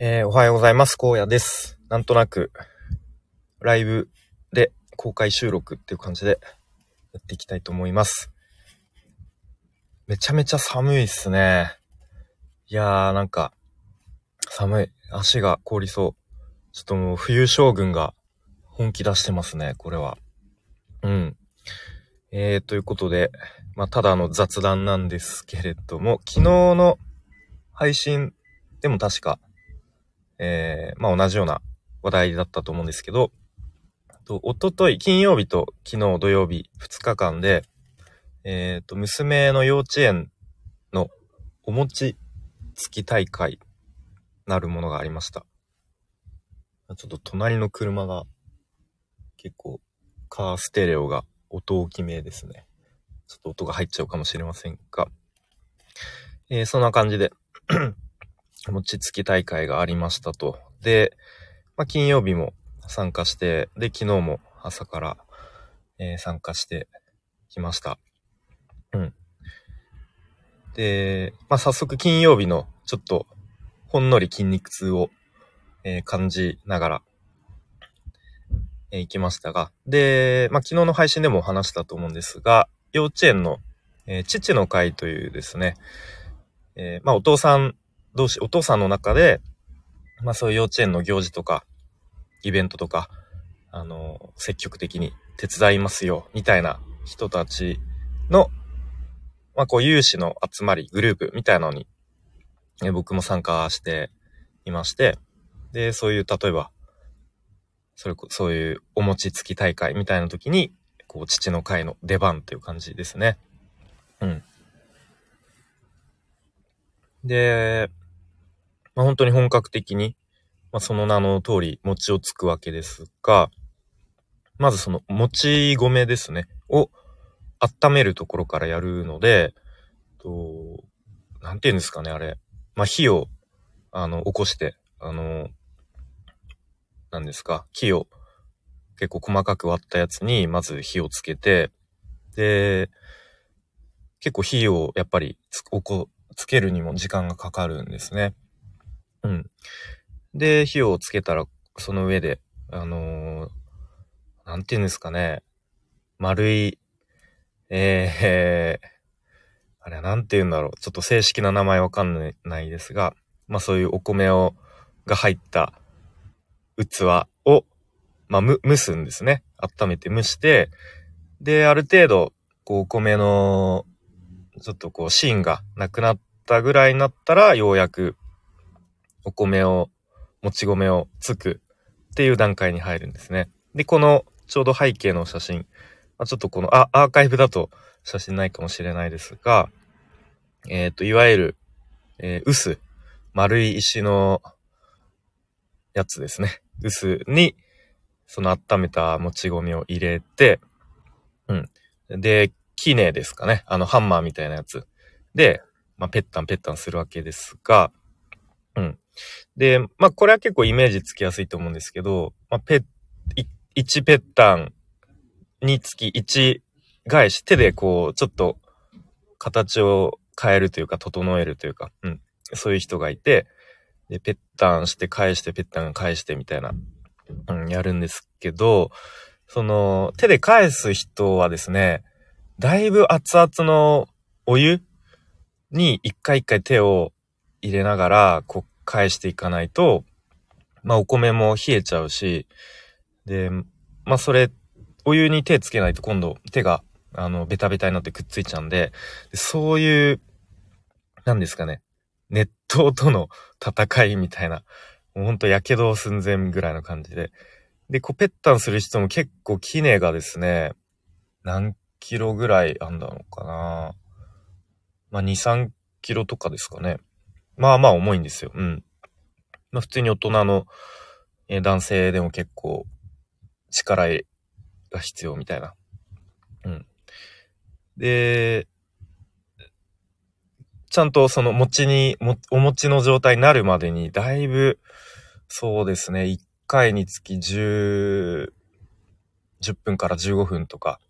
えー、おはようございます。荒野です。なんとなく、ライブで公開収録っていう感じでやっていきたいと思います。めちゃめちゃ寒いっすね。いやー、なんか、寒い。足が凍りそう。ちょっともう冬将軍が本気出してますね、これは。うん。えー、ということで、まあ、ただの雑談なんですけれども、昨日の配信でも確か、えー、まあ同じような話題だったと思うんですけど、とおととい、金曜日と昨日土曜日2日間で、えっ、と、娘の幼稚園のお餅つき大会なるものがありました。ちょっと隣の車が結構カーステレオが音大きめですね。ちょっと音が入っちゃうかもしれませんが、えーそんな感じで餅つき大会がありましたと。で、まあ、金曜日も参加して、で、昨日も朝から、えー参加してきました。うん。で、まあ、早速金曜日のちょっとほんのり筋肉痛を、えー感じながら、えー行きましたが、で、まあ、昨日の配信でも話したと思うんですが、幼稚園の、えー父の会というですね、えーまあ、お父さん同士、お父さんの中で、まあそういう幼稚園の行事とか、イベントとか、あの、積極的に手伝いますよ、みたいな人たちの、まあこう有志の集まり、グループみたいなのに、え僕も参加していまして、で、そういう、例えば、それこ、そういうお餅つき大会みたいな時に、こう、父の会の出番という感じですね。うん。で、まあ、本当に本格的に、まあ、その名の通り餅をつくわけですが、まずその餅米ですね、を温めるところからやるので、と、なんて言うんですかね、あれ。まあ、火を、あの、起こして、あの、なんですか、木を結構細かく割ったやつに、まず火をつけて、で、結構火をやっぱりつ、おこ、つけるにも時間がかかるんですね。うん。で、火をつけたら、その上で、あのーなんて言うんですかね。丸い、えー、あれはなんて言うんだろう。ちょっと正式な名前わかんないですが、まあそういうお米を、が入った器を、まあむ、蒸すんですね。温めて蒸して、で、ある程度、こう、お米の、ちょっとこう、芯がなくなったぐらいになったら、ようやく、お米を、もち米をつくっていう段階に入るんですね。で、この、ちょうど背景の写真、まあ、ちょっとこの、あ、アーカイブだと写真ないかもしれないですが、えっ、と、いわゆる、えー、薄、丸い石のやつですね。薄に、その温めたもち米を入れて、うん。で、キネですかね。あの、ハンマーみたいなやつ。で、まあ、ペッタンペッタンするわけですが、うん。で、まあ、これは結構イメージつきやすいと思うんですけど、まあ、ペッ、1ペッタンにつき1返し、手でこう、ちょっと形を変えるというか、整えるというか、うん。そういう人がいて、で、ペッタンして返して、ペッタン返してみたいな、うん、やるんですけど、その、手で返す人はですね、だいぶ熱々のお湯に一回一回手を入れながら、こう、返していかないと、まあ、お米も冷えちゃうし、で、まあ、それ、お湯に手つけないと今度手が、あの、ベタベタになってくっついちゃうんで、そういう、なんですかね、熱湯との戦いみたいな、もうほんと火傷寸前ぐらいの感じで。で、こう、ペッタンする人も結構キネがですね、何キロぐらいあんだろうかな。まあ、2、3キロとかですかね。まあまあ重いんですよ。うん。まあ普通に大人の、えー男性でも結構力が必要みたいな。うん。で、ちゃんとその餅に、もお餅の状態になるまでにだいぶ、そうですね、1回につき10、10分から15分とか、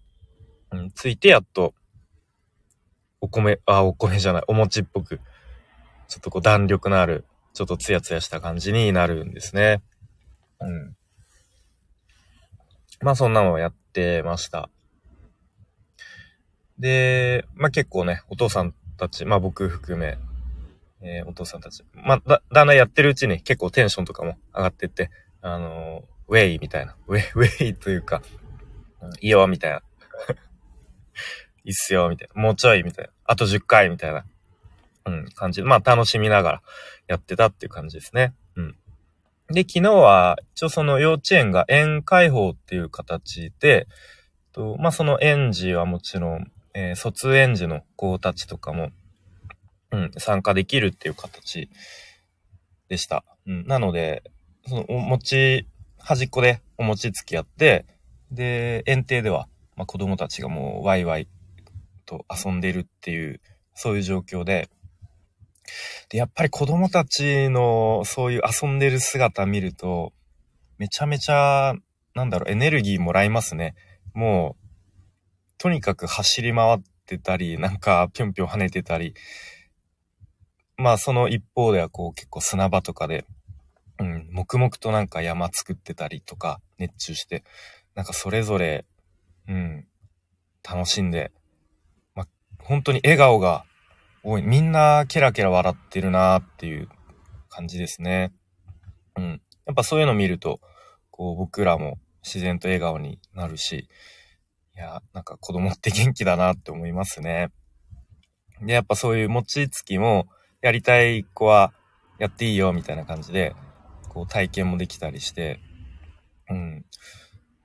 うん、ついてやっと、お米、あ、お米じゃない、お餅っぽく、ちょっとこう弾力のあるちょっとツヤツヤした感じになるんですね。うん。まあそんなのをやってました。で、まあ結構ね、お父さんたち、まあ僕含め、えー、お父さんたち、まあだ、だんだんやってるうちに結構テンションとかも上がってって、あのー、ウェイみたいな、ウェイ、ウェイというか、いいよ、みたいな。いいっすよ、みたいな。もうちょい、みたいな。あと10回、みたいな。うん、感じ。まあ、楽しみながらやってたっていう感じですね。うん。で、昨日は、一応その幼稚園が園開放っていう形で、とまあ、その園児はもちろん、えー、卒園児の子たちとかも、うん、参加できるっていう形でした。うん、なので、そのお餅、端っこでお餅つきやって、で、園庭では、まあ、子供たちがもうワイワイと遊んでるっていう、そういう状況で、で、やっぱり子供たちのそういう遊んでる姿見ると、めちゃめちゃ、なんだろう、エネルギーもらいますね。もう、とにかく走り回ってたり、なんかぴょんぴょん跳ねてたり、まあその一方ではこう結構砂場とかで、うん、黙々となんか山作ってたりとか熱中して、なんかそれぞれ、うん、楽しんで、まあ本当に笑顔が多い。みんなケラケラ笑ってるなーっていう感じですね。うん。やっぱそういうの見ると、こう僕らも自然と笑顔になるし、いや、なんか子供って元気だなって思いますね。で、やっぱそういう餅つきも、やりたい子はやっていいよみたいな感じで、こう体験もできたりして、うん。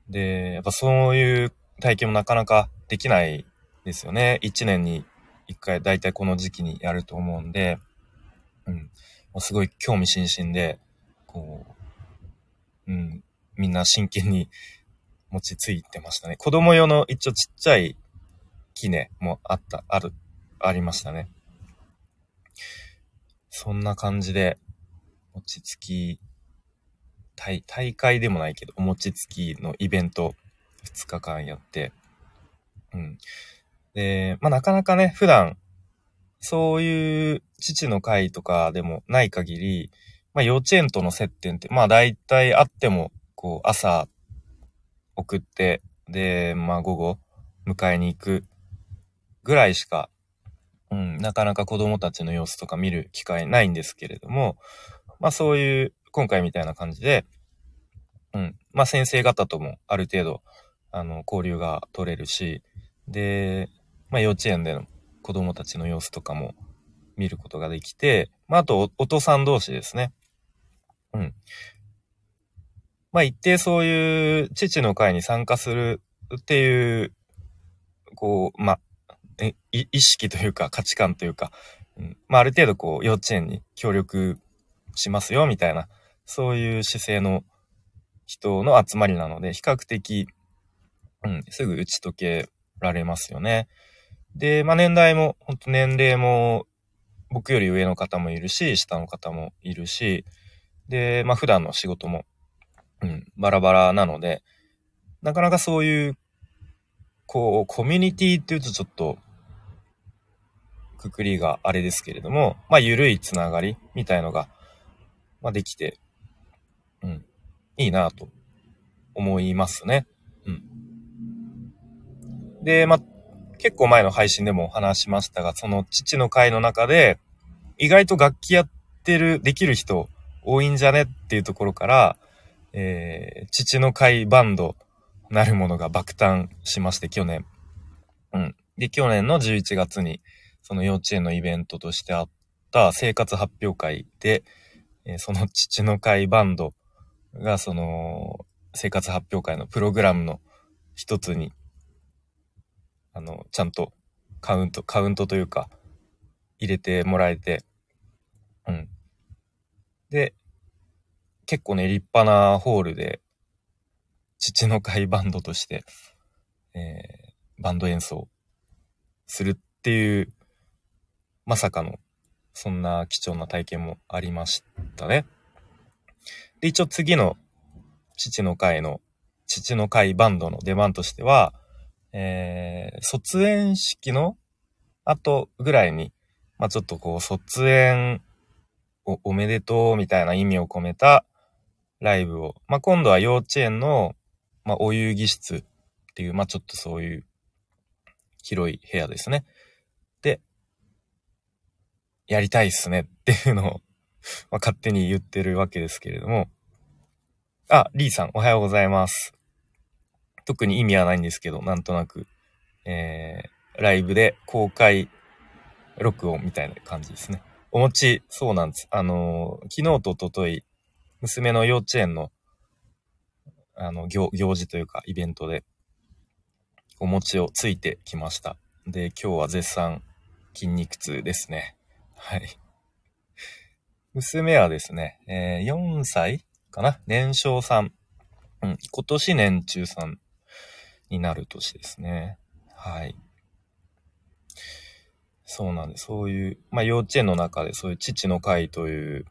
で、やっぱそういう体験もなかなかできないですよね。一年に一回だいたいこの時期にやると思うんで、うん。すごい興味津々で、こう、うん、みんな真剣に餅ついてましたね。子供用の一応ちっちゃい木ね、もあった、ある、ありましたね。そんな感じで、餅つき、大、大会でもないけど、お餅つきのイベント2日間やって、うん。で、まあ、なかなかね、普段、そういう父の会とかでもない限り、まあ、幼稚園との接点って、まあ、大体あっても、こう、朝、送って、で、まあ、午後、迎えに行くぐらいしか、うん、なかなか子供たちの様子とか見る機会ないんですけれども、まあ、そういう、今回みたいな感じで、うん、まあ、先生方ともある程度、あの、交流が取れるし、で、まあ、幼稚園での子供たちの様子とかも見ることができて、まあ、あとお、お父さん同士ですね。うん。まあ、一定そういう父の会に参加するっていう、こう、まあ、意識というか価値観というか、うん、まあ、ある程度こう、幼稚園に協力しますよ、みたいな、そういう姿勢の人の集まりなので、比較的、うん、すぐ打ち解けられますよね。で、まあ、年代も、本当年齢も、僕より上の方もいるし、下の方もいるし、で、まあ、普段の仕事も、うん、バラバラなので、なかなかそういう、こう、コミュニティっていうとちょっと、くくりがあれですけれども、まあ、ゆるいつながりみたいのが、まあ、できて、うん、いいなと思いますね。うん。で、まあ、結構前の配信でも話しましたが、その父の会の中で、意外と楽器やってる、できる人多いんじゃねっていうところから、えー、父の会バンドなるものが爆誕しまして、去年。うん。で、去年の11月に、その幼稚園のイベントとしてあった生活発表会で、えー、その父の会バンドが、その、生活発表会のプログラムの一つにあの、ちゃんとカウント、カウントというか、入れてもらえて、うん。で、結構ね、立派なホールで、父の会バンドとして、えー、バンド演奏するっていう、まさかの、そんな貴重な体験もありましたね。で、一応次の父の会の、父の会バンドの出番としては、えー、卒園式の後ぐらいに、まあ、ちょっとこう、卒園お、おめでとうみたいな意味を込めたライブを、まあ、今度は幼稚園の、まあ、お遊戯室っていう、まあ、ちょっとそういう広い部屋ですね。で、やりたいっすねっていうのをま、勝手に言ってるわけですけれども。あ、リーさん、おはようございます。特に意味はないんですけど、なんとなく、えー、ライブで公開録音みたいな感じですね。お餅、そうなんです。あのー、昨日と一昨日娘の幼稚園の、あの、行、行事というか、イベントで、お餅をついてきました。で、今日は絶賛筋肉痛ですね。はい。娘はですね、えー、4歳かな？年少3。うん、今年年中3になる年ですね。はい。そうなんです。そういう、まあ幼稚園の中でそういう父の会という、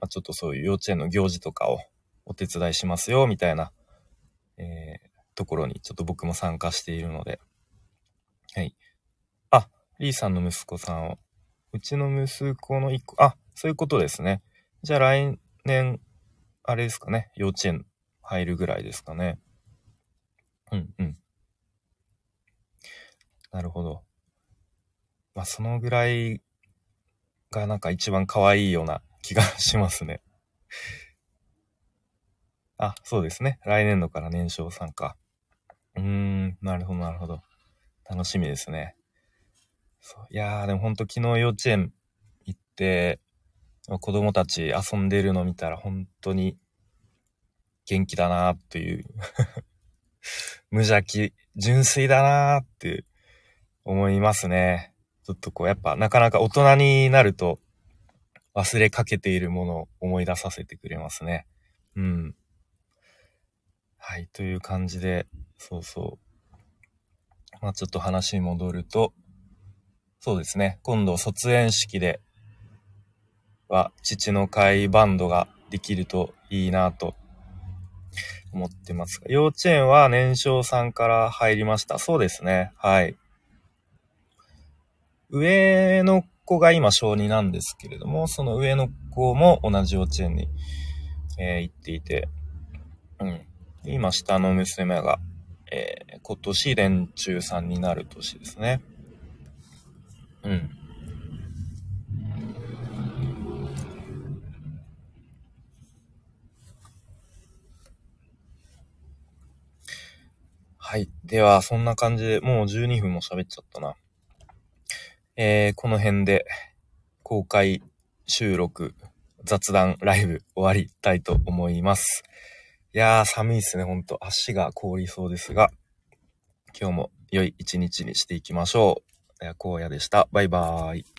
まあちょっとそういう幼稚園の行事とかをお手伝いしますよ、みたいな、えー、ところにちょっと僕も参加しているので。はい。あ、リーさんの息子さんを、うちの息子の一個、あ、そういうことですね。じゃあ来年、あれですかね、幼稚園入るぐらいですかね。うんうん。なるほど。まあ、そのぐらいがなんか一番可愛いような気がしますね。あ、そうですね。来年度から年少参加。うーん、なるほど、なるほど。楽しみですね。そういやー、でもほんと昨日幼稚園行って、子供たち遊んでるの見たら本当に元気だなーっていう無邪気、純粋だなーって思いますね。ちょっとこう、やっぱなかなか大人になると忘れかけているものを思い出させてくれますね。うん。はい、という感じで、そうそう。まあちょっと話に戻ると、そうですね。今度卒園式では父の会バンドができるといいなと思ってますが、幼稚園は年少さんから入りました。そうですね。はい。上の子が今小2なんですけれども、その上の子も同じ幼稚園に、えー、行っていて、うん。今下の娘が、えー、今年連中3になる年ですね。うん。はい。では、そんな感じで、もう12分も喋っちゃったな。えー、この辺で公開収録、雑談、ライブ終わりたいと思います。いやー、寒いっすね、ほんと。足が凍りそうですが、今日も良い一日にしていきましょう。荒野でした。バイバーイ。